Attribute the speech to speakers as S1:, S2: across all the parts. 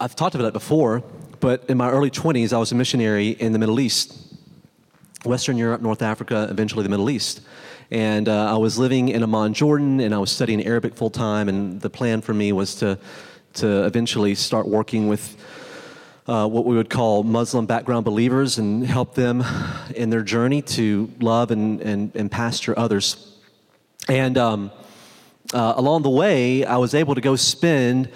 S1: I've talked about it before, but in my early 20s, I was a missionary in the Middle East, Western Europe, North Africa, eventually the Middle East. And uh, I was living in Amman, Jordan, and I was studying Arabic full time. And the plan for me was to, to eventually start working with uh, what we would call Muslim background believers and help them in their journey to love and, and, and pastor others. And um, uh, along the way, I was able to go spend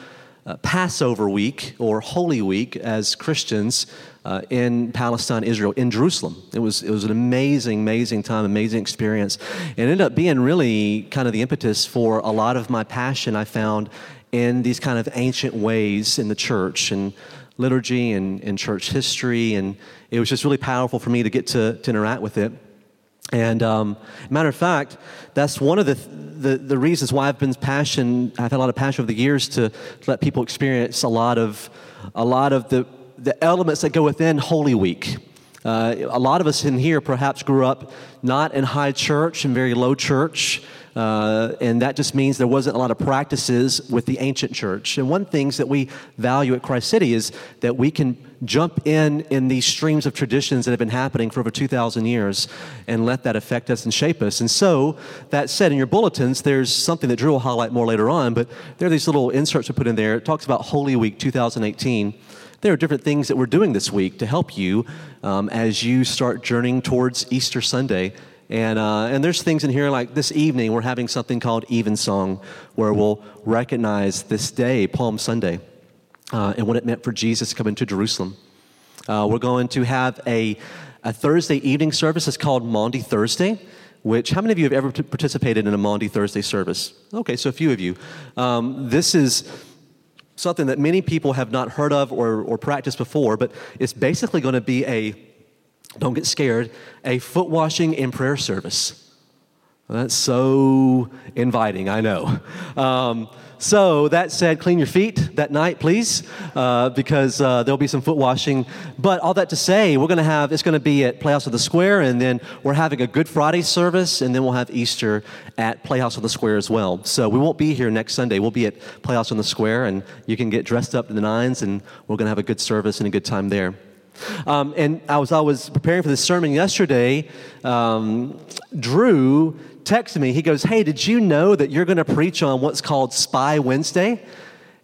S1: uh, Passover week or Holy Week as Christians uh, in Palestine, Israel, in Jerusalem. It was, it was an amazing, amazing time, amazing experience. It ended up being really kind of the impetus for a lot of my passion I found in these kind of ancient ways in the church and liturgy and, and church history. And it was just really powerful for me to get to, to interact with it. And um, matter of fact, that's one of the, the, the reasons why I've been passion. I've had a lot of passion over the years to let people experience a lot of a lot of the the elements that go within Holy Week. Uh, a lot of us in here perhaps grew up not in high church and very low church. Uh, and that just means there wasn't a lot of practices with the ancient church. And one things that we value at Christ City is that we can jump in in these streams of traditions that have been happening for over 2,000 years and let that affect us and shape us. And so, that said, in your bulletins, there's something that Drew will highlight more later on, but there are these little inserts we put in there. It talks about Holy Week 2018 there are different things that we're doing this week to help you um, as you start journeying towards Easter Sunday and, uh, and there's things in here like this evening, we're having something called Evensong, where we'll recognize this day, Palm Sunday, uh, and what it meant for Jesus coming to Jerusalem. Uh, we're going to have a, a Thursday evening service. It's called Maundy Thursday, which, how many of you have ever participated in a Maundy Thursday service? Okay, so a few of you. Um, this is something that many people have not heard of or, or practiced before, but it's basically going to be a don't get scared, a foot washing and prayer service. That's so inviting, I know. Um, so, that said, clean your feet that night, please, uh, because uh, there'll be some foot washing. But all that to say, we're going to have, it's going to be at Playhouse on the Square, and then we're having a Good Friday service, and then we'll have Easter at Playhouse on the Square as well. So, we won't be here next Sunday. We'll be at Playhouse on the Square, and you can get dressed up to the nines, and we're going to have a good service and a good time there. Um, and I was, I was preparing for this sermon yesterday. Um, Drew texted me. He goes, Hey, did you know that you're going to preach on what's called Spy Wednesday?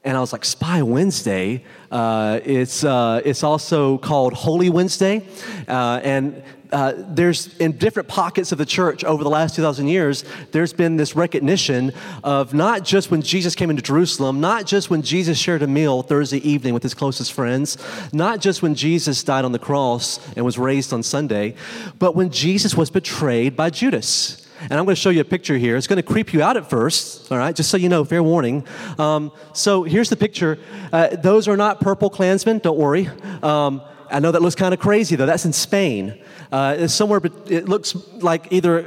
S1: And I was like, Spy Wednesday? Uh, it's, uh, it's also called Holy Wednesday. Uh, and uh, there's in different pockets of the church over the last 2,000 years, there's been this recognition of not just when Jesus came into Jerusalem, not just when Jesus shared a meal Thursday evening with his closest friends, not just when Jesus died on the cross and was raised on Sunday, but when Jesus was betrayed by Judas. And I'm going to show you a picture here. It's going to creep you out at first, all right, just so you know, fair warning. Um, so here's the picture. Uh, those are not purple Klansmen, don't worry. Um, I know that looks kind of crazy, though. That's in Spain. Uh, it's somewhere, it looks like either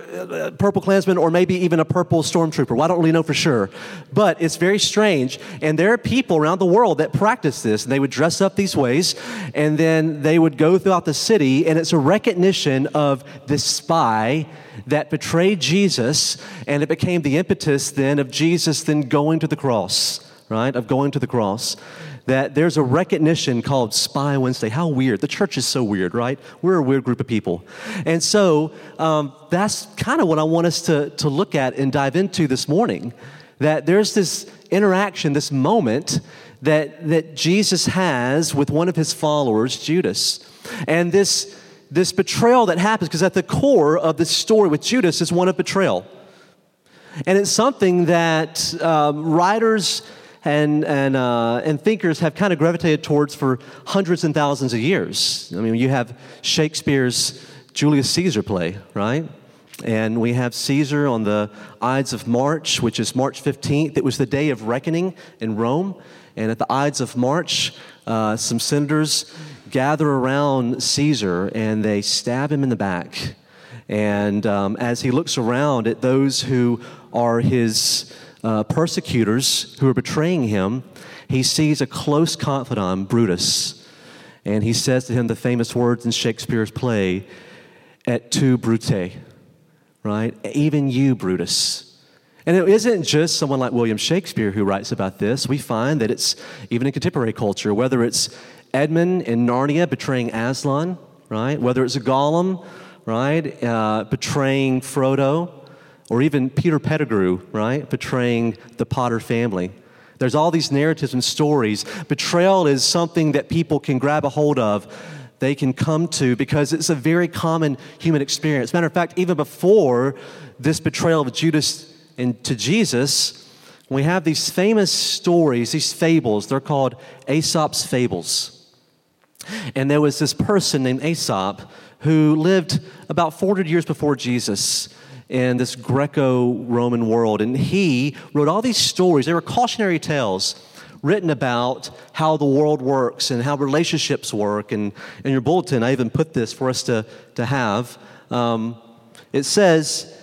S1: a purple Klansman or maybe even a purple stormtrooper. Well, I don't really know for sure. But it's very strange. And there are people around the world that practice this. And they would dress up these ways, and then they would go throughout the city, and it's a recognition of this spy that betrayed Jesus, and it became the impetus then of Jesus then going to the cross, right? Of going to the cross that there's a recognition called Spy Wednesday. How weird. The church is so weird, right? We're a weird group of people. And so um, that's kind of what I want us to, to look at and dive into this morning. That there's this interaction, this moment that, that Jesus has with one of his followers, Judas. And this, this betrayal that happens, because at the core of this story with Judas is one of betrayal. And it's something that um, writers and, and, uh, and thinkers have kind of gravitated towards for hundreds and thousands of years. I mean, you have Shakespeare's Julius Caesar play, right? And we have Caesar on the Ides of March, which is March 15th. It was the day of reckoning in Rome. And at the Ides of March, uh, some senators gather around Caesar and they stab him in the back. And um, as he looks around at those who are his uh, persecutors who are betraying him, he sees a close confidant, Brutus, and he says to him the famous words in Shakespeare's play, et tu, Brute, right? Even you, Brutus. And it isn't just someone like William Shakespeare who writes about this. We find that it's even in contemporary culture, whether it's Edmund in Narnia betraying Aslan, right? Whether it's a Gollum, right, uh, betraying Frodo, or even Peter Pettigrew, right, betraying the Potter family. There's all these narratives and stories. Betrayal is something that people can grab a hold of, they can come to because it's a very common human experience. Matter of fact, even before this betrayal of Judas and to Jesus, we have these famous stories, these fables. They're called Aesop's fables. And there was this person named Aesop who lived about 400 years before Jesus in this Greco Roman world. And he wrote all these stories. They were cautionary tales written about how the world works and how relationships work. And in your bulletin, I even put this for us to, to have. Um, it says,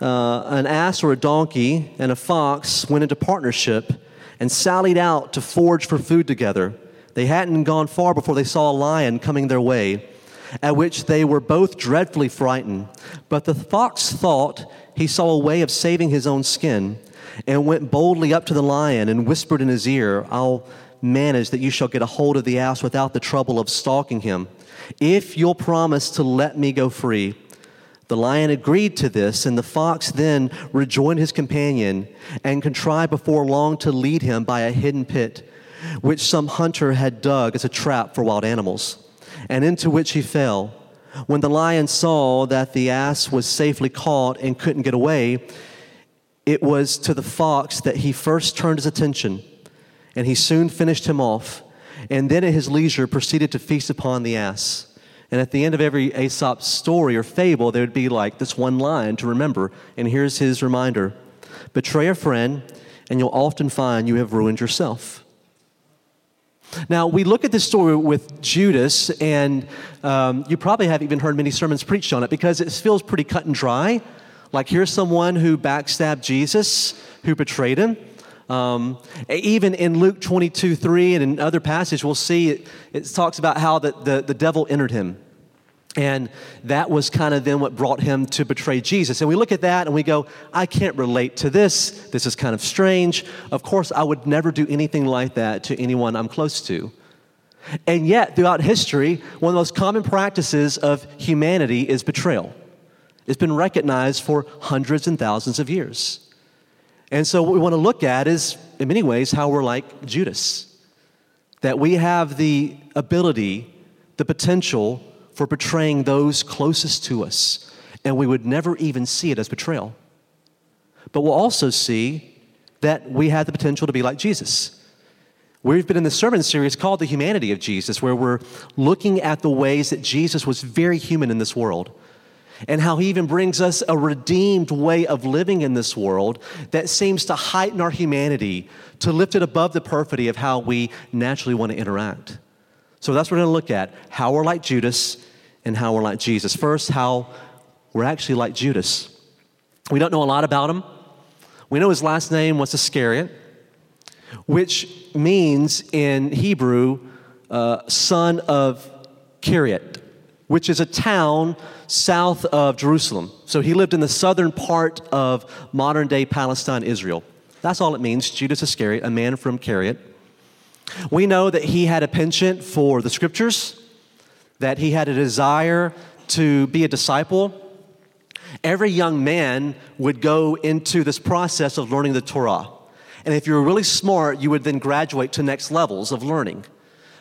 S1: uh, an ass or a donkey and a fox went into partnership and sallied out to forage for food together. They hadn't gone far before they saw a lion coming their way, at which they were both dreadfully frightened. But the fox thought he saw a way of saving his own skin and went boldly up to the lion and whispered in his ear, I'll manage that you shall get a hold of the ass without the trouble of stalking him, if you'll promise to let me go free. The lion agreed to this, and the fox then rejoined his companion and contrived before long to lead him by a hidden pit, which some hunter had dug as a trap for wild animals, and into which he fell. When the lion saw that the ass was safely caught and couldn't get away, it was to the fox that he first turned his attention, and he soon finished him off, and then at his leisure proceeded to feast upon the ass. And at the end of every Aesop's story or fable, there would be like this one line to remember. And here's his reminder Betray a friend, and you'll often find you have ruined yourself. Now, we look at this story with Judas, and um, you probably have even heard many sermons preached on it because it feels pretty cut and dry. Like, here's someone who backstabbed Jesus, who betrayed him. Um, even in Luke 22 3 and in other passages, we'll see it, it talks about how the, the, the devil entered him. And that was kind of then what brought him to betray Jesus. And we look at that and we go, I can't relate to this. This is kind of strange. Of course, I would never do anything like that to anyone I'm close to. And yet, throughout history, one of the most common practices of humanity is betrayal. It's been recognized for hundreds and thousands of years. And so, what we want to look at is, in many ways, how we're like Judas. That we have the ability, the potential for betraying those closest to us, and we would never even see it as betrayal. But we'll also see that we have the potential to be like Jesus. We've been in the sermon series called The Humanity of Jesus, where we're looking at the ways that Jesus was very human in this world and how he even brings us a redeemed way of living in this world that seems to heighten our humanity, to lift it above the perfidy of how we naturally want to interact. So that's what we're going to look at how we're like Judas and how we're like Jesus. First, how we're actually like Judas. We don't know a lot about him. We know his last name was Iscariot, which means in Hebrew, uh, son of Kiriat, which is a town south of Jerusalem. So he lived in the southern part of modern day Palestine, Israel. That's all it means, Judas Iscariot, a man from Kiriat. We know that he had a penchant for the scriptures, that he had a desire to be a disciple. Every young man would go into this process of learning the Torah. And if you were really smart, you would then graduate to next levels of learning.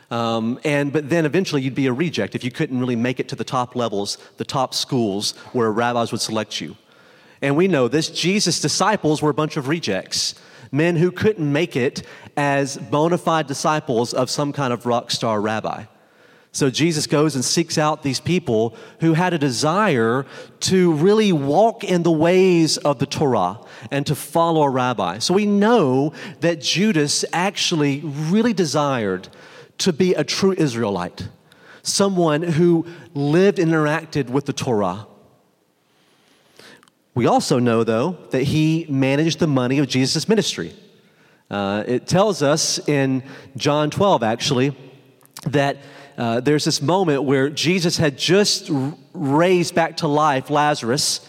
S1: Um, and but then eventually you'd be a reject if you couldn't really make it to the top levels, the top schools where rabbis would select you. And we know this. Jesus' disciples were a bunch of rejects men who couldn't make it as bona fide disciples of some kind of rock star rabbi. So Jesus goes and seeks out these people who had a desire to really walk in the ways of the Torah and to follow a rabbi. So we know that Judas actually really desired to be a true Israelite, someone who lived and interacted with the Torah. We also know, though, that he managed the money of Jesus' ministry. Uh, it tells us in John 12, actually, that uh, there's this moment where Jesus had just raised back to life Lazarus,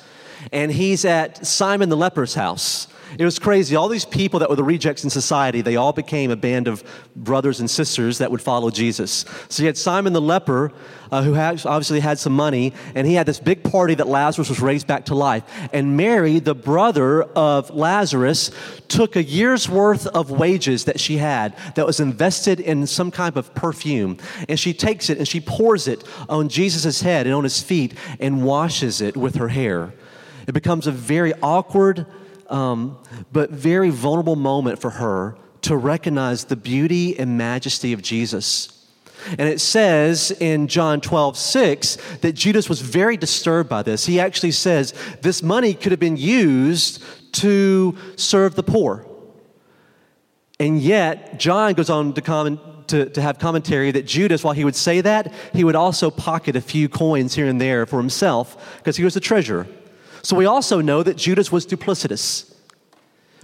S1: and he's at Simon the leper's house. It was crazy. All these people that were the rejects in society, they all became a band of brothers and sisters that would follow Jesus. So you had Simon the leper, uh, who obviously had some money, and he had this big party that Lazarus was raised back to life. And Mary, the brother of Lazarus, took a year's worth of wages that she had that was invested in some kind of perfume. And she takes it and she pours it on Jesus' head and on his feet and washes it with her hair. It becomes a very awkward, um, but very vulnerable moment for her to recognize the beauty and majesty of Jesus. And it says in John 12, 6, that Judas was very disturbed by this. He actually says this money could have been used to serve the poor. And yet, John goes on to, comment, to, to have commentary that Judas, while he would say that, he would also pocket a few coins here and there for himself because he was the treasurer. So we also know that Judas was duplicitous.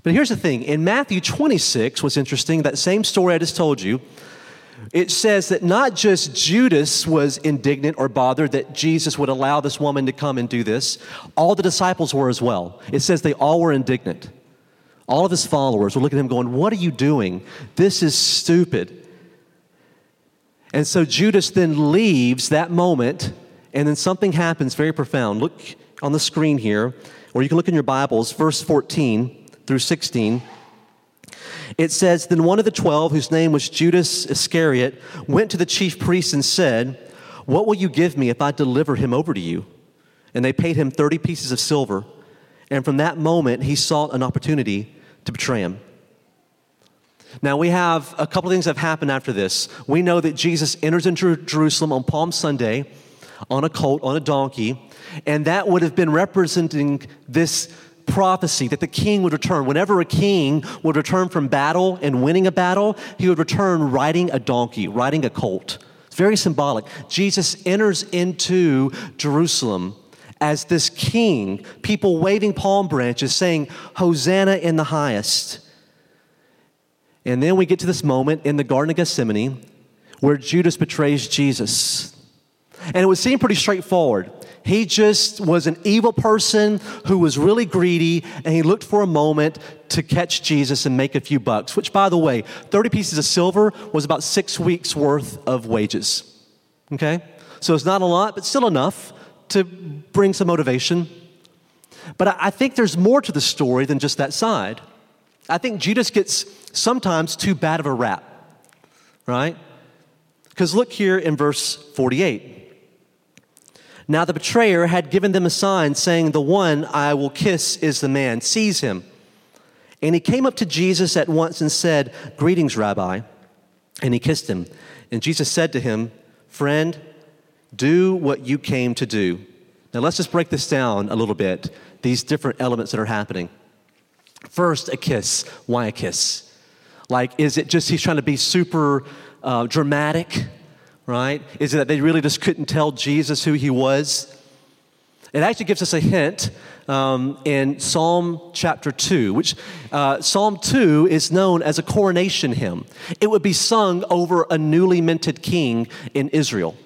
S1: But here's the thing in Matthew 26, what's interesting, that same story I just told you, it says that not just Judas was indignant or bothered that Jesus would allow this woman to come and do this, all the disciples were as well. It says they all were indignant. All of his followers were looking at him going, What are you doing? This is stupid. And so Judas then leaves that moment, and then something happens very profound. Look on the screen here, or you can look in your Bibles, verse 14 through 16. It says, Then one of the twelve, whose name was Judas Iscariot, went to the chief priests and said, What will you give me if I deliver him over to you? And they paid him 30 pieces of silver. And from that moment, he sought an opportunity to betray him. Now, we have a couple of things that have happened after this. We know that Jesus enters into Jerusalem on Palm Sunday on a colt, on a donkey, and that would have been representing this prophecy that the king would return. Whenever a king would return from battle and winning a battle, he would return riding a donkey, riding a colt. It's very symbolic. Jesus enters into Jerusalem as this king, people waving palm branches saying, Hosanna in the highest. And then we get to this moment in the Garden of Gethsemane where Judas betrays Jesus. And it would seem pretty straightforward. He just was an evil person who was really greedy, and he looked for a moment to catch Jesus and make a few bucks, which, by the way, 30 pieces of silver was about six weeks' worth of wages. Okay? So it's not a lot, but still enough to bring some motivation. But I think there's more to the story than just that side. I think Judas gets sometimes too bad of a rap, right? Because look here in verse 48. Now the betrayer had given them a sign, saying, The one I will kiss is the man. Seize him. And he came up to Jesus at once and said, Greetings, Rabbi. And he kissed him. And Jesus said to him, Friend, do what you came to do. Now let's just break this down a little bit, these different elements that are happening. First, a kiss. Why a kiss? Like, is it just he's trying to be super uh, dramatic? Right? Is that they really just couldn't tell Jesus who he was? It actually gives us a hint um, in Psalm chapter 2, which uh, Psalm 2 is known as a coronation hymn. It would be sung over a newly minted king in Israel.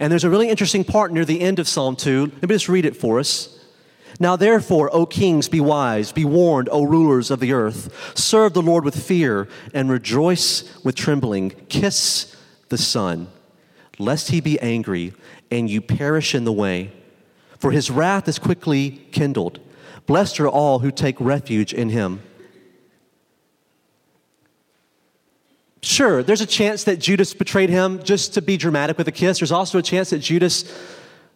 S1: And there's a really interesting part near the end of Psalm 2. Let me just read it for us. Now, therefore, O kings, be wise, be warned, O rulers of the earth. Serve the Lord with fear and rejoice with trembling. Kiss the Son lest he be angry and you perish in the way. For his wrath is quickly kindled. Blessed are all who take refuge in him. Sure, there's a chance that Judas betrayed him just to be dramatic with a kiss. There's also a chance that Judas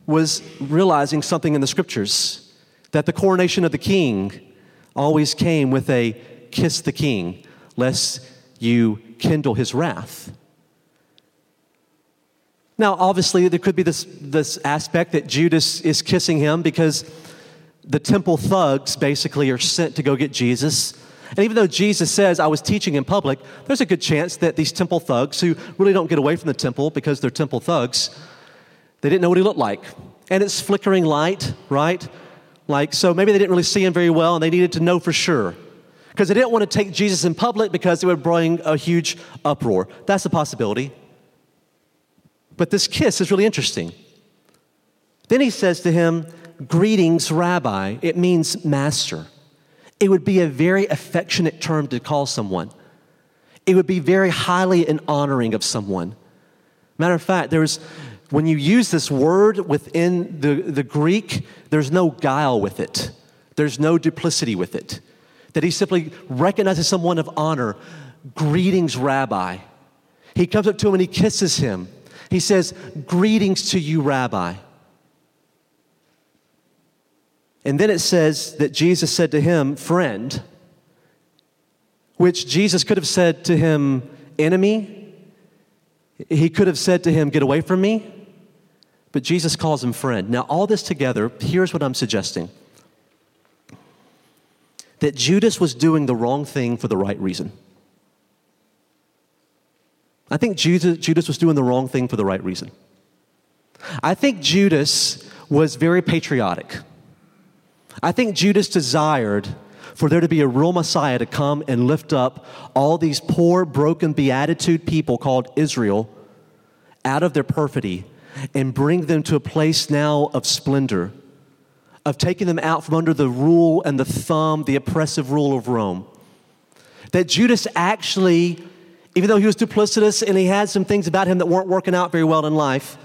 S1: was realizing something in the scriptures that the coronation of the king always came with a kiss the king, lest you kindle his wrath. Now, obviously, there could be this, this aspect that Judas is kissing him because the temple thugs basically are sent to go get Jesus. And even though Jesus says, I was teaching in public, there's a good chance that these temple thugs, who really don't get away from the temple because they're temple thugs, they didn't know what he looked like. And it's flickering light, right? Like, so maybe they didn't really see him very well and they needed to know for sure. Because they didn't want to take Jesus in public because it would bring a huge uproar. That's a possibility. But this kiss is really interesting. Then he says to him, Greetings, Rabbi. It means master. It would be a very affectionate term to call someone. It would be very highly and honoring of someone. Matter of fact, there's when you use this word within the, the Greek, there's no guile with it. There's no duplicity with it. That he simply recognizes someone of honor. Greetings, Rabbi. He comes up to him and he kisses him. He says, Greetings to you, Rabbi. And then it says that Jesus said to him, Friend, which Jesus could have said to him, Enemy. He could have said to him, Get away from me. But Jesus calls him friend. Now, all this together, here's what I'm suggesting that Judas was doing the wrong thing for the right reason. I think Judas, was doing the wrong thing for the right reason. I think Judas was very patriotic. I think Judas desired for there to be a real Messiah to come and lift up all these poor, broken, beatitude people called Israel out of their perfidy and bring them to a place now of splendor, of taking them out from under the rule and the thumb, the oppressive rule of Rome. That Judas actually even though he was duplicitous and he had some things about him that weren't working out very well in life,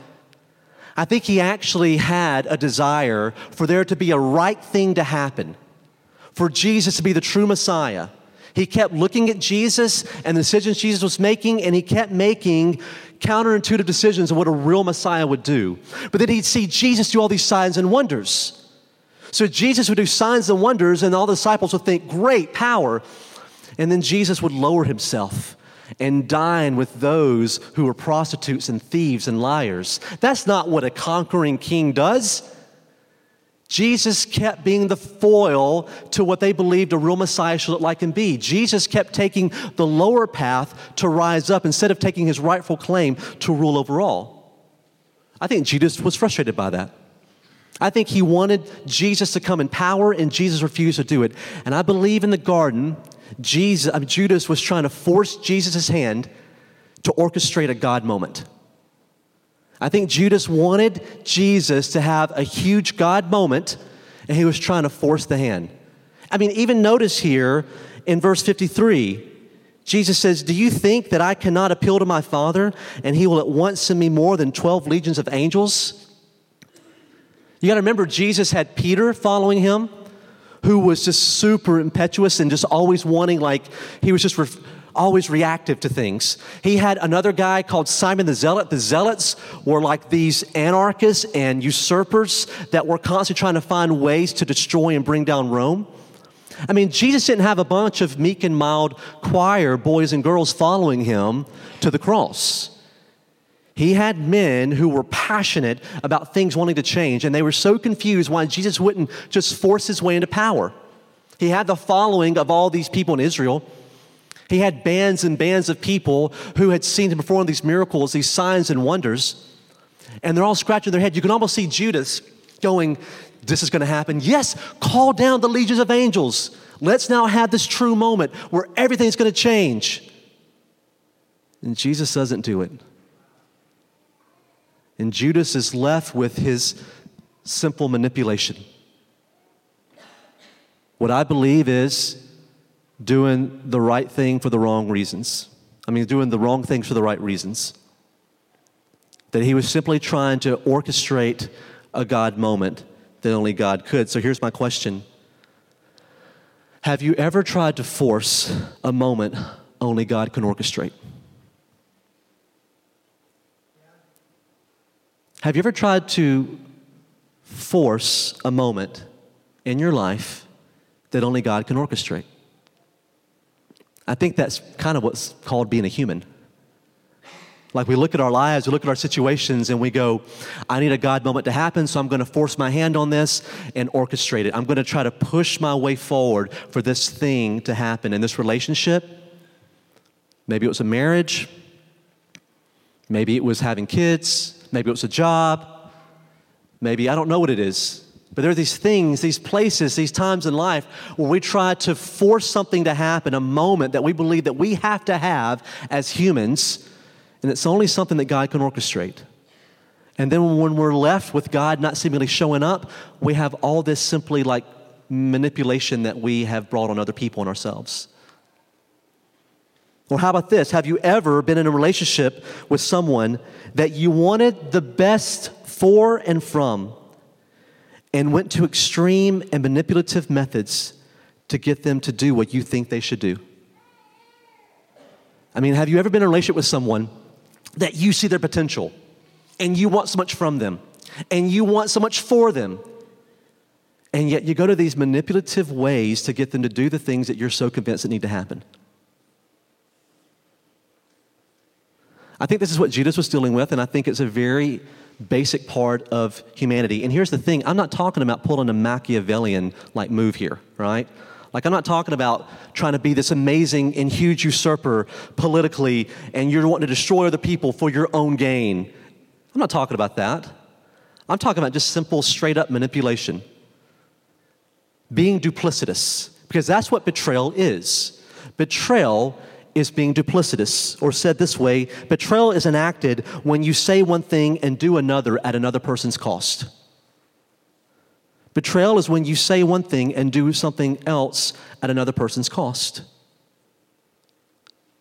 S1: I think he actually had a desire for there to be a right thing to happen, for Jesus to be the true Messiah. He kept looking at Jesus and the decisions Jesus was making, and he kept making counterintuitive decisions of what a real Messiah would do. But then he'd see Jesus do all these signs and wonders. So Jesus would do signs and wonders, and all the disciples would think, great power. And then Jesus would lower himself and dine with those who are prostitutes and thieves and liars. That's not what a conquering king does. Jesus kept being the foil to what they believed a real Messiah should look like and be. Jesus kept taking the lower path to rise up instead of taking his rightful claim to rule over all. I think Judas was frustrated by that. I think he wanted Jesus to come in power, and Jesus refused to do it. And I believe in the garden, Jesus, Judas was trying to force Jesus' hand to orchestrate a God moment. I think Judas wanted Jesus to have a huge God moment, and he was trying to force the hand. I mean, even notice here in verse 53, Jesus says, Do you think that I cannot appeal to my Father, and he will at once send me more than 12 legions of angels? You got to remember, Jesus had Peter following him who was just super impetuous and just always wanting, like, he was just re- always reactive to things. He had another guy called Simon the Zealot. The Zealots were like these anarchists and usurpers that were constantly trying to find ways to destroy and bring down Rome. I mean, Jesus didn't have a bunch of meek and mild choir boys and girls following him to the cross. He had men who were passionate about things wanting to change, and they were so confused why Jesus wouldn't just force his way into power. He had the following of all these people in Israel. He had bands and bands of people who had seen him perform these miracles, these signs and wonders, and they're all scratching their head. You can almost see Judas going, This is going to happen. Yes, call down the legions of angels. Let's now have this true moment where everything's going to change. And Jesus doesn't do it. And Judas is left with his simple manipulation. What I believe is doing the right thing for the wrong reasons. I mean, doing the wrong things for the right reasons. That he was simply trying to orchestrate a God moment that only God could. So here's my question Have you ever tried to force a moment only God can orchestrate? Have you ever tried to force a moment in your life that only God can orchestrate? I think that's kind of what's called being a human. Like we look at our lives, we look at our situations, and we go, I need a God moment to happen, so I'm going to force my hand on this and orchestrate it. I'm going to try to push my way forward for this thing to happen in this relationship. Maybe it was a marriage, maybe it was having kids, Maybe it was a job. Maybe I don't know what it is. But there are these things, these places, these times in life where we try to force something to happen, a moment that we believe that we have to have as humans, and it's only something that God can orchestrate. And then when we're left with God not seemingly showing up, we have all this simply like manipulation that we have brought on other people and ourselves. Or how about this? Have you ever been in a relationship with someone that you wanted the best for and from and went to extreme and manipulative methods to get them to do what you think they should do? I mean, have you ever been in a relationship with someone that you see their potential and you want so much from them and you want so much for them? And yet you go to these manipulative ways to get them to do the things that you're so convinced that need to happen. I think this is what Judas was dealing with, and I think it's a very basic part of humanity. And here's the thing I'm not talking about pulling a Machiavellian like move here, right? Like, I'm not talking about trying to be this amazing and huge usurper politically, and you're wanting to destroy other people for your own gain. I'm not talking about that. I'm talking about just simple, straight up manipulation. Being duplicitous, because that's what betrayal is. Betrayal is being duplicitous, or said this way betrayal is enacted when you say one thing and do another at another person's cost. Betrayal is when you say one thing and do something else at another person's cost.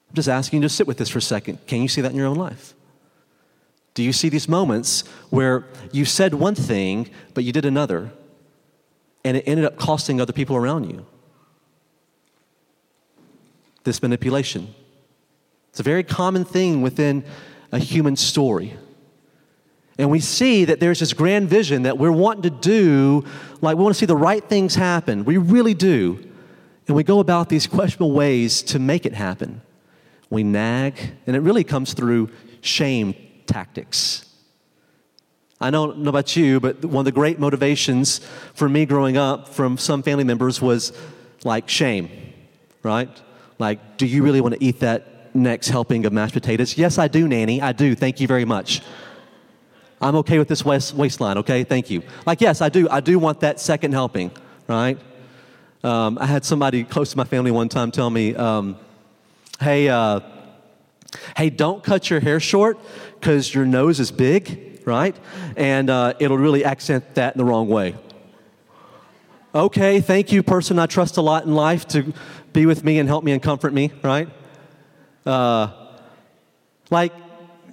S1: I'm just asking you to sit with this for a second. Can you see that in your own life? Do you see these moments where you said one thing, but you did another, and it ended up costing other people around you? This manipulation. It's a very common thing within a human story. And we see that there's this grand vision that we're wanting to do, like we want to see the right things happen. We really do. And we go about these questionable ways to make it happen. We nag, and it really comes through shame tactics. I don't know about you, but one of the great motivations for me growing up from some family members was like shame, right? Like, do you really want to eat that next helping of mashed potatoes? Yes, I do, Nanny. I do. Thank you very much. I'm okay with this waist, waistline, okay? Thank you. Like, yes, I do. I do want that second helping, right? Um, I had somebody close to my family one time tell me, um, hey, uh, hey, don't cut your hair short because your nose is big, right? And uh, it'll really accent that in the wrong way. Okay, thank you, person I trust a lot in life to be with me and help me and comfort me, right? Uh, like,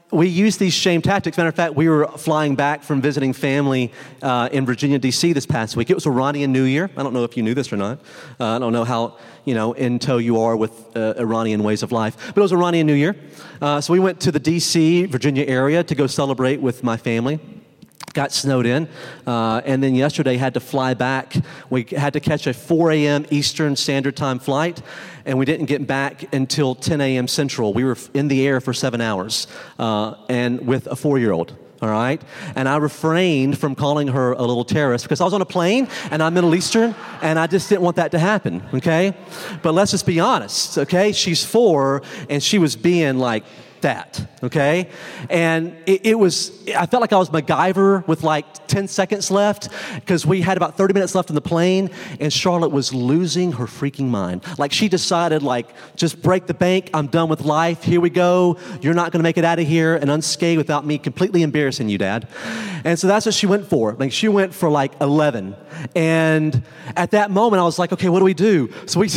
S1: we use these shame tactics. Matter of fact, we were flying back from visiting family uh, in Virginia, D.C. this past week. It was Iranian New Year. I don't know if you knew this or not. Uh, I don't know how you know in tow you are with uh, Iranian ways of life, but it was Iranian New Year. Uh, so we went to the D.C. Virginia area to go celebrate with my family got snowed in. Uh, and then yesterday had to fly back. We had to catch a 4 a.m. Eastern Standard Time flight, and we didn't get back until 10 a.m. Central. We were in the air for seven hours, uh, and with a four year old all right? And I refrained from calling her a little terrorist because I was on a plane and I'm Middle Eastern and I just didn't want that to happen, okay? But let's just be honest, okay? She's four and she was being like that, okay? And it, it, was, I felt like I was MacGyver with like 10 seconds left because we had about 30 minutes left in the plane and Charlotte was losing her freaking mind. Like she decided, like, just break the bank, I'm done with life, here we go. You're not gonna make it out of here and unscathed without me completely embarrassing you, Dad. And so that's what she went for. Like she went for like 11. And at that moment, I was like, okay, what do we do? So we,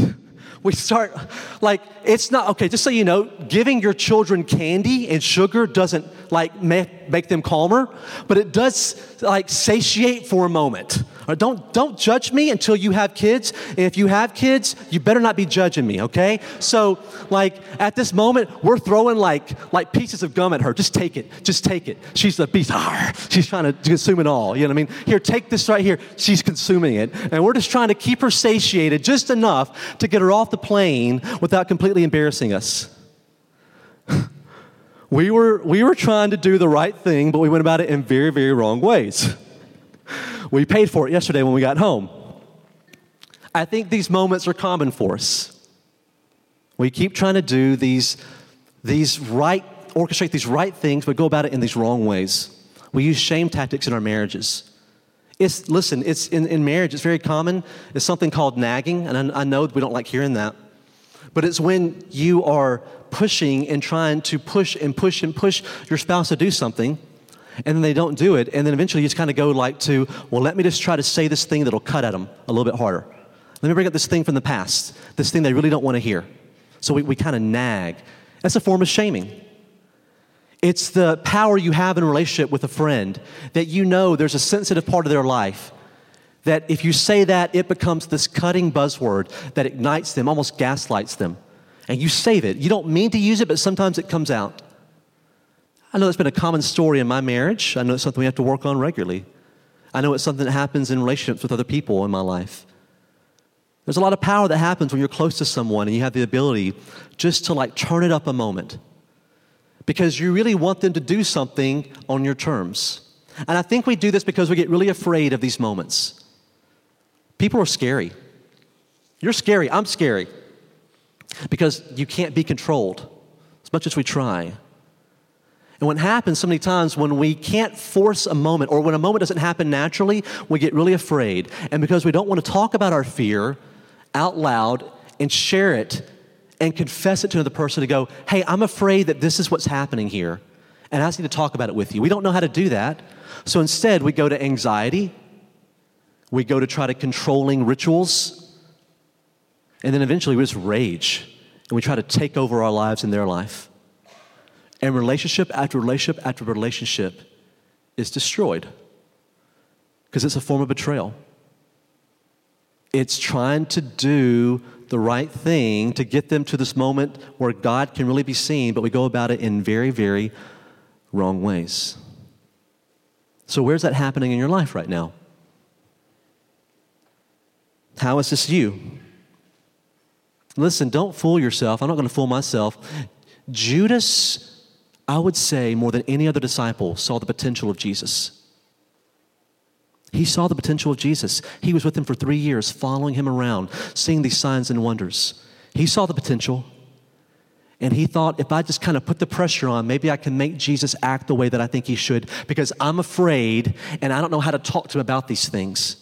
S1: we start like it's not okay just so you know giving your children candy and sugar doesn't like make, make them calmer but it does like satiate for a moment. Or don't don't judge me until you have kids. And if you have kids you better not be judging me okay? So like at this moment we're throwing like like pieces of gum at her. Just take it. Just take it. She's a beast. Ah, she's trying to consume it all. You know what i mean? Here take this right here. She's consuming it. And we're just trying to keep her satiated just enough to get her off the plane without completely embarrassing us. we, were, we were trying to do the right thing, but we went about it in very, very wrong ways. we paid for it yesterday when we got home. I think these moments are common for us. We keep trying to do these, these right, orchestrate these right things, but go about it in these wrong ways. We use shame tactics in our marriages. It's, listen, it's in, in marriage, it's very common. It's something called nagging, and I, I know we don't like hearing that. But it's when you are pushing and trying to push and push and push your spouse to do something, And then they don't do it. And then eventually you just kind of go like to, well, let me just try to say this thing that'll cut at them a little bit harder. Let me bring up this thing from the past, this thing they really don't want to hear. So we, we kind of nag. That's a form of shaming. It's the power you have in a relationship with a friend that you know there's a sensitive part of their life. That if you say that, it becomes this cutting buzzword that ignites them, almost gaslights them. And you save it. You don't mean to use it, but sometimes it comes out. I know it's been a common story in my marriage. I know it's something we have to work on regularly. I know it's something that happens in relationships with other people in my life. There's a lot of power that happens when you're close to someone and you have the ability just to like turn it up a moment because you really want them to do something on your terms. And I think we do this because we get really afraid of these moments. People are scary. You're scary. I'm scary because you can't be controlled as much as we try. And what happens so many times when we can't force a moment or when a moment doesn't happen naturally, we get really afraid. And because we don't want to talk about our fear out loud and share it and confess it to another person to go, hey, I'm afraid that this is what's happening here. And I just need to talk about it with you. We don't know how to do that. So instead, we go to anxiety, we go to try to controlling rituals, and then eventually we just rage and we try to take over our lives and their life. And relationship after relationship after relationship is destroyed because it's a form of betrayal. It's trying to do the right thing to get them to this moment where God can really be seen, but we go about it in very, very wrong ways. So, where's that happening in your life right now? How is this you? Listen, don't fool yourself. I'm not going to fool myself. Judas I would say more than any other disciple, saw the potential of Jesus. He saw the potential of Jesus. He was with him for three years, following him around, seeing these signs and wonders. He saw the potential. And he thought, if I just kind of put the pressure on, maybe I can make Jesus act the way that I think he should because I'm afraid and I don't know how to talk to him about these things.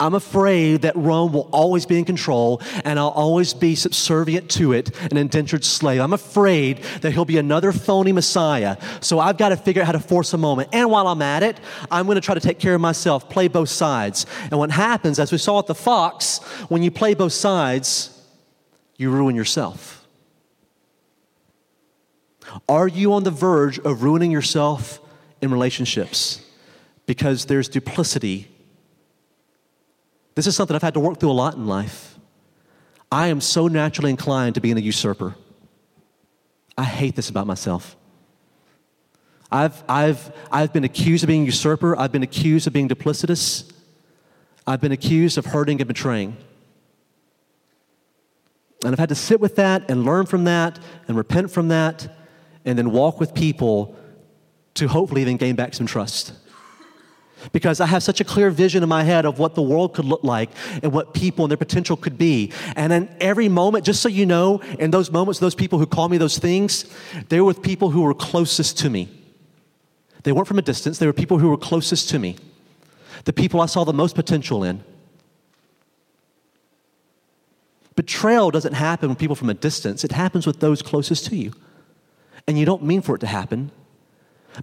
S1: I'm afraid that Rome will always be in control and I'll always be subservient to it, an indentured slave. I'm afraid that he'll be another phony Messiah. So I've got to figure out how to force a moment. And while I'm at it, I'm going to try to take care of myself, play both sides. And what happens, as we saw at the Fox, when you play both sides, you ruin yourself. Are you on the verge of ruining yourself in relationships? Because there's duplicity this is something I've had to work through a lot in life. I am so naturally inclined to being a usurper. I hate this about myself. I've, I've, I've been accused of being a usurper. I've been accused of being duplicitous. I've been accused of hurting and betraying. And I've had to sit with that and learn from that and repent from that and then walk with people to hopefully even gain back some trust because I have such a clear vision in my head of what the world could look like and what people and their potential could be. And in every moment, just so you know, in those moments, those people who call me those things, they were with people who were closest to me. They weren't from a distance, they were people who were closest to me, the people I saw the most potential in. Betrayal doesn't happen with people from a distance, it happens with those closest to you. And you don't mean for it to happen.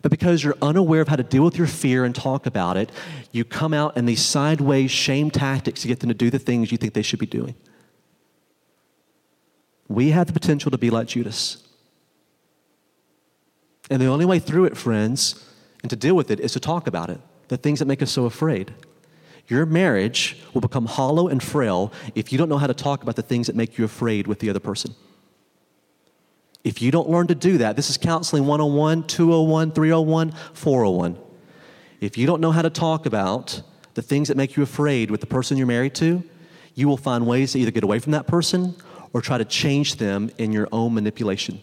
S1: But because you're unaware of how to deal with your fear and talk about it, you come out in these sideways shame tactics to get them to do the things you think they should be doing. We have the potential to be like Judas. And the only way through it, friends, and to deal with it is to talk about it, the things that make us so afraid. Your marriage will become hollow and frail if you don't know how to talk about the things that make you afraid with the other person. If you don't learn to do that, this is counseling 101, 201, 301, 401. If you don't know how to talk about the things that make you afraid with the person you're married to, you will find ways to either get away from that person or try to change them in your own manipulation.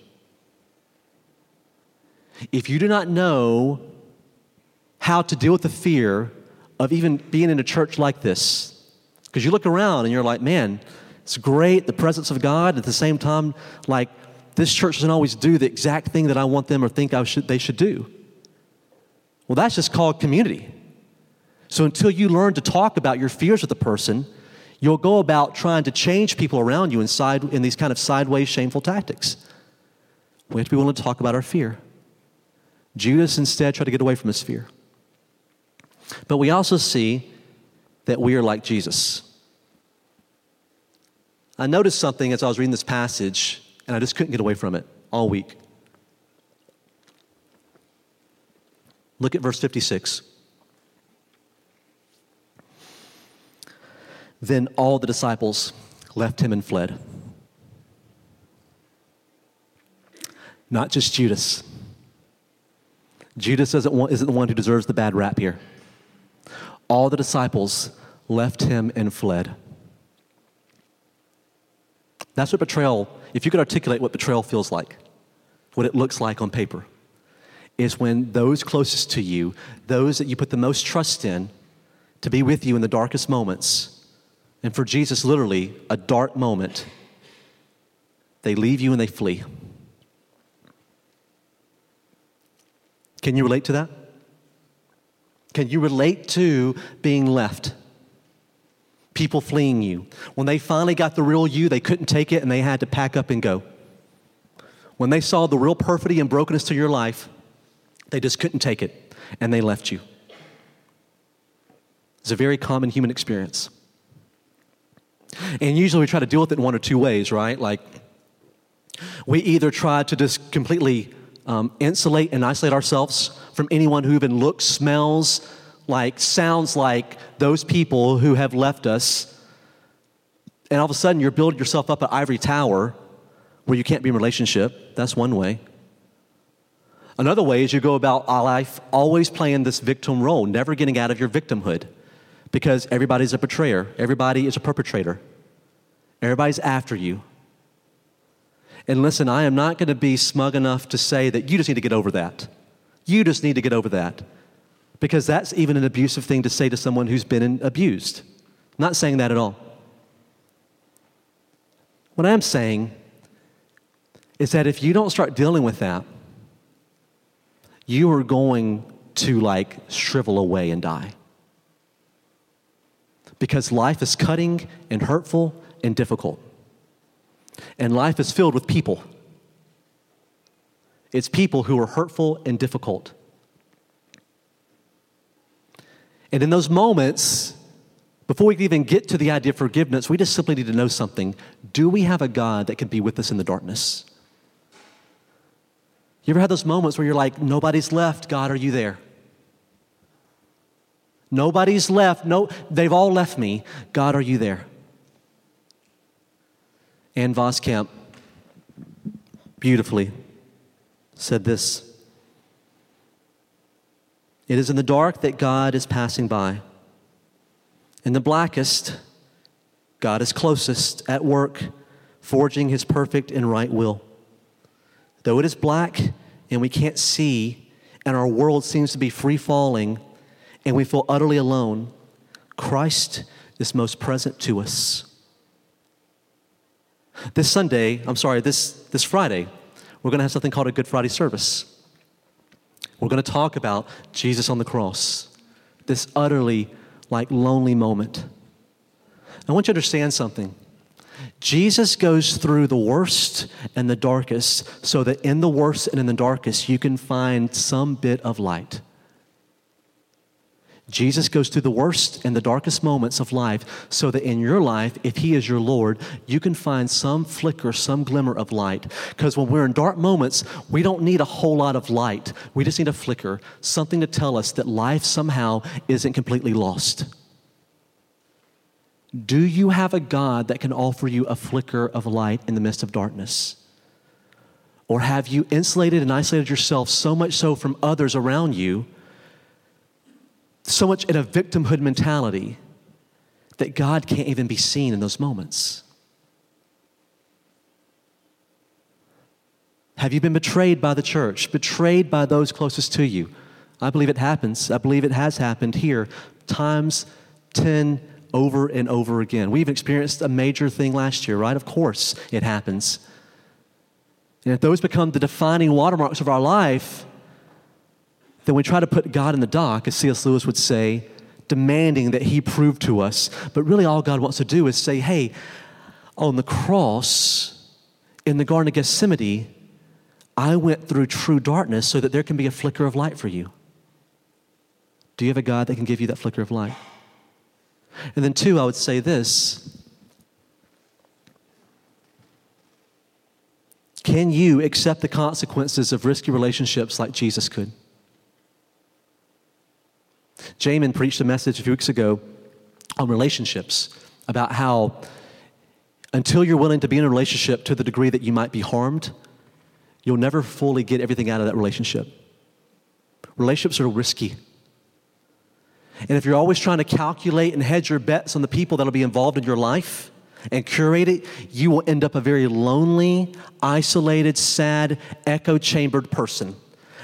S1: If you do not know how to deal with the fear of even being in a church like this, because you look around and you're like, man, it's great, the presence of God, at the same time, like, this church doesn't always do the exact thing that I want them or think I should, they should do. Well, that's just called community. So until you learn to talk about your fears with the person, you'll go about trying to change people around you inside in these kind of sideways, shameful tactics. We have to be willing to talk about our fear. Judas instead tried to get away from his fear. But we also see that we are like Jesus. I noticed something as I was reading this passage, and I just couldn't get away from it all week. Look at verse 56. Then all the disciples left him and fled. Not just Judas. Judas isn't, one, isn't the one who deserves the bad rap here. All the disciples left him and fled. That's what betrayal, if you could articulate what betrayal feels like, what it looks like on paper, is when those closest to you, those that you put the most trust in, to be with you in the darkest moments, and for Jesus, literally, a dark moment, they leave you and they flee. Can you relate to that? Can you relate to being left? People fleeing you. When they finally got the real you, they couldn't take it and they had to pack up and go. When they saw the real perfidy and brokenness to your life, they just couldn't take it and they left you. It's a very common human experience. And usually we try to deal with it in one or two ways, right? Like, we either try to just completely um, insulate and isolate ourselves from anyone who even looks, smells like, sounds like those people who have left us. And all of a sudden, you're building yourself up an ivory tower where you can't be in relationship. That's one way. Another way is you go about life always playing this victim role, never getting out of your victimhood because everybody's a betrayer, everybody is a perpetrator, everybody's after you. And listen, I am not going to be smug enough to say that you just need to get over that. You just need to get over that. Because that's even an abusive thing to say to someone who's been abused. not saying that at all. What I am saying is that if you don't start dealing with that, you are going to like shrivel away and die. Because life is cutting and hurtful and difficult. And life is filled with people. It's people who are hurtful and difficult. And in those moments, before we can even get to the idea of forgiveness, we just simply need to know something. Do we have a God that can be with us in the darkness? You ever had those moments where you're like, nobody's left, God, are you there? Nobody's left. No, they've all left me. God, are you there? Ann Voskamp beautifully said this It is in the dark that God is passing by. In the blackest, God is closest at work, forging his perfect and right will. Though it is black and we can't see, and our world seems to be free falling, and we feel utterly alone, Christ is most present to us. This Sunday, I'm sorry, this, this Friday, we're going to have something called a Good Friday service. We're going to talk about Jesus on the cross, this utterly like lonely moment. I want you to understand something. Jesus goes through the worst and the darkest so that in the worst and in the darkest you can find some bit of light. Jesus goes through the worst and the darkest moments of life so that in your life, if He is your Lord, you can find some flicker, some glimmer of light. Because when we're in dark moments, we don't need a whole lot of light. We just need a flicker, something to tell us that life somehow isn't completely lost. Do you have a God that can offer you a flicker of light in the midst of darkness? Or have you insulated and isolated yourself so much so from others around you? So much in a victimhood mentality that God can't even be seen in those moments. Have you been betrayed by the church, betrayed by those closest to you? I believe it happens. I believe it has happened here times 10 over and over again. We've experienced a major thing last year, right? Of course it happens. And if those become the defining watermarks of our life, then we try to put God in the dock, as C.S. Lewis would say, demanding that He prove to us. But really, all God wants to do is say, hey, on the cross, in the Garden of Gethsemane, I went through true darkness so that there can be a flicker of light for you. Do you have a God that can give you that flicker of light? And then, two, I would say this Can you accept the consequences of risky relationships like Jesus could? Jamin preached a message a few weeks ago on relationships about how until you're willing to be in a relationship to the degree that you might be harmed, you'll never fully get everything out of that relationship. Relationships are risky. And if you're always trying to calculate and hedge your bets on the people that'll be involved in your life and curate it, you will end up a very lonely, isolated, sad, echo chambered person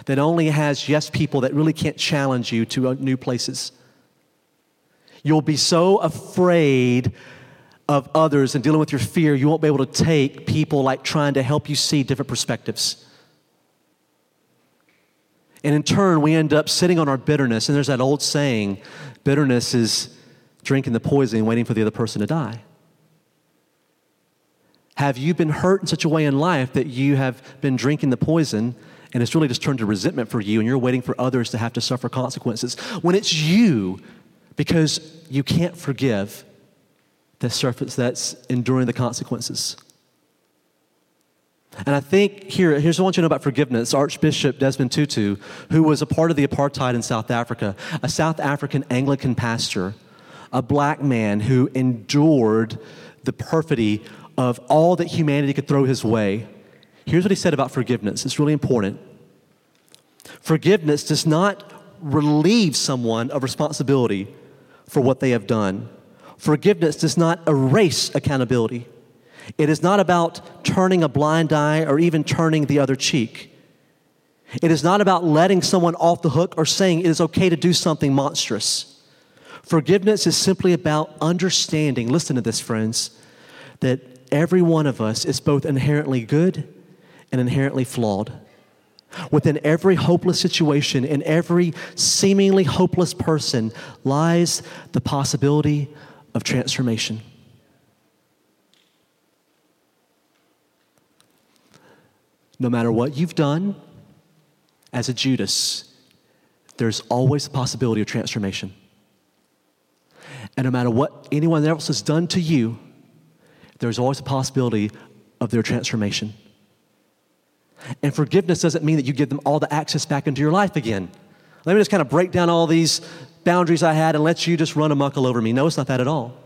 S1: that only has yes people that really can't challenge you to uh, new places. You'll be so afraid of others and dealing with your fear, you won't be able to take people like trying to help you see different perspectives. And in turn, we end up sitting on our bitterness. And there's that old saying bitterness is drinking the poison and waiting for the other person to die. Have you been hurt in such a way in life that you have been drinking the poison and it's really just turned to resentment for you and you're waiting for others to have to suffer consequences? When it's you, because you can't forgive, the surface that's enduring the consequences. And I think here, here's what I want you to know about forgiveness. Archbishop Desmond Tutu, who was a part of the apartheid in South Africa, a South African Anglican pastor, a black man who endured the perfidy of all that humanity could throw his way. Here's what he said about forgiveness. It's really important. Forgiveness does not relieve someone of responsibility for what they have done. Forgiveness does not erase accountability. It is not about turning a blind eye or even turning the other cheek. It is not about letting someone off the hook or saying it is okay to do something monstrous. Forgiveness is simply about understanding, listen to this, friends, that every one of us is both inherently good and inherently flawed. Within every hopeless situation, in every seemingly hopeless person, lies the possibility of transformation. No matter what you've done as a Judas, there's always the possibility of transformation. And no matter what anyone else has done to you, there's always a possibility of their transformation. And forgiveness doesn't mean that you give them all the access back into your life again. Let me just kind of break down all these boundaries I had and let you just run all over me. No, it's not that at all.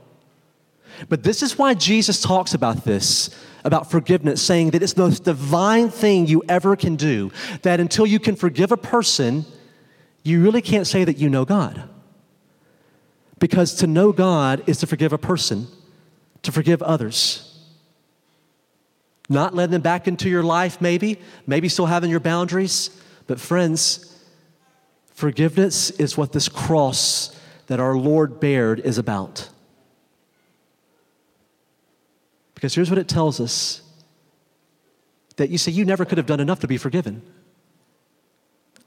S1: But this is why Jesus talks about this, about forgiveness, saying that it's the most divine thing you ever can do. That until you can forgive a person, you really can't say that you know God. Because to know God is to forgive a person, to forgive others. Not letting them back into your life, maybe, maybe still having your boundaries. But, friends, forgiveness is what this cross that our Lord bared is about. Because here's what it tells us that you say, you never could have done enough to be forgiven.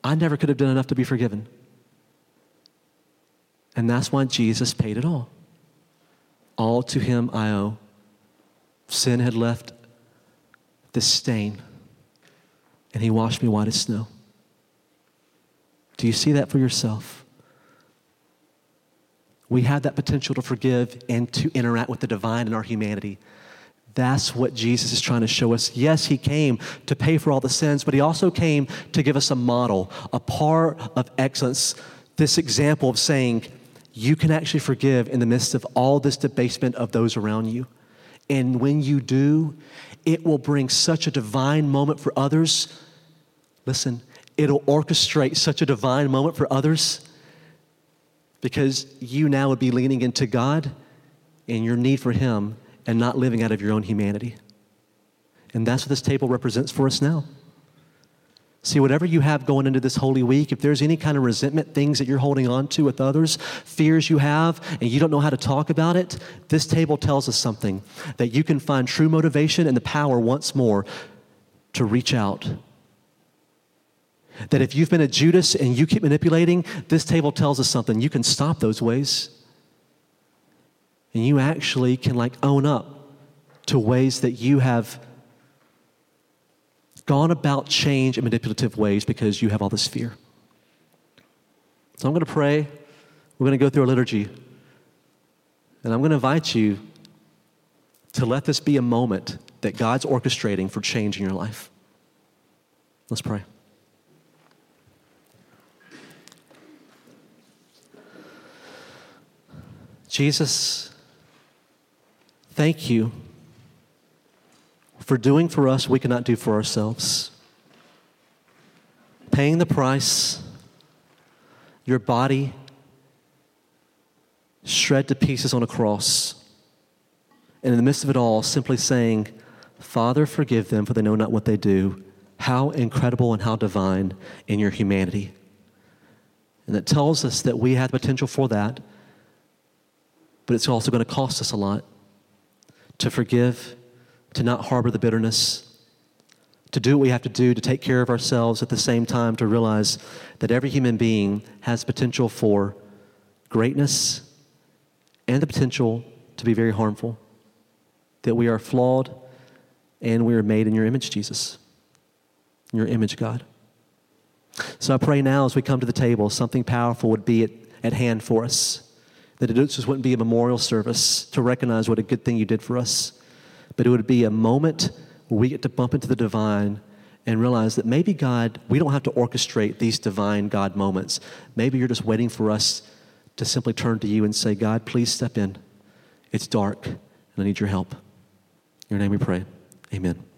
S1: I never could have done enough to be forgiven. And that's why Jesus paid it all. All to him I owe. Sin had left this stain, and he washed me white as snow. Do you see that for yourself? We have that potential to forgive and to interact with the divine in our humanity. That's what Jesus is trying to show us. Yes, he came to pay for all the sins, but he also came to give us a model, a part of excellence, this example of saying, you can actually forgive in the midst of all this debasement of those around you. And when you do, it will bring such a divine moment for others. Listen, it'll orchestrate such a divine moment for others because you now would be leaning into God and your need for Him and not living out of your own humanity. And that's what this table represents for us now. See, whatever you have going into this Holy Week, if there's any kind of resentment, things that you're holding on to with others, fears you have, and you don't know how to talk about it, this table tells us something that you can find true motivation and the power once more to reach out. That if you've been a Judas and you keep manipulating, this table tells us something. You can stop those ways. And you actually can like own up to ways that you have gone about change in manipulative ways because you have all this fear. So I'm going to pray. We're going to go through our liturgy. And I'm going to invite you to let this be a moment that God's orchestrating for change in your life. Let's pray. Jesus, thank you for doing for us we cannot do for ourselves. Paying the price, your body shred to pieces on a cross. And in the midst of it all, simply saying, Father, forgive them, for they know not what they do. How incredible and how divine in your humanity. And that tells us that we have potential for that, but it's also going to cost us a lot to forgive, to not harbor the bitterness, to do what we have to do to take care of ourselves at the same time, to realize that every human being has potential for greatness and the potential to be very harmful. That we are flawed and we are made in your image, Jesus. In your image, God. So I pray now as we come to the table, something powerful would be at, at hand for us. That it just wouldn't be a memorial service to recognize what a good thing you did for us, but it would be a moment where we get to bump into the divine and realize that maybe God, we don't have to orchestrate these divine God moments. Maybe you're just waiting for us to simply turn to you and say, God, please step in. It's dark, and I need your help. In your name we pray. Amen.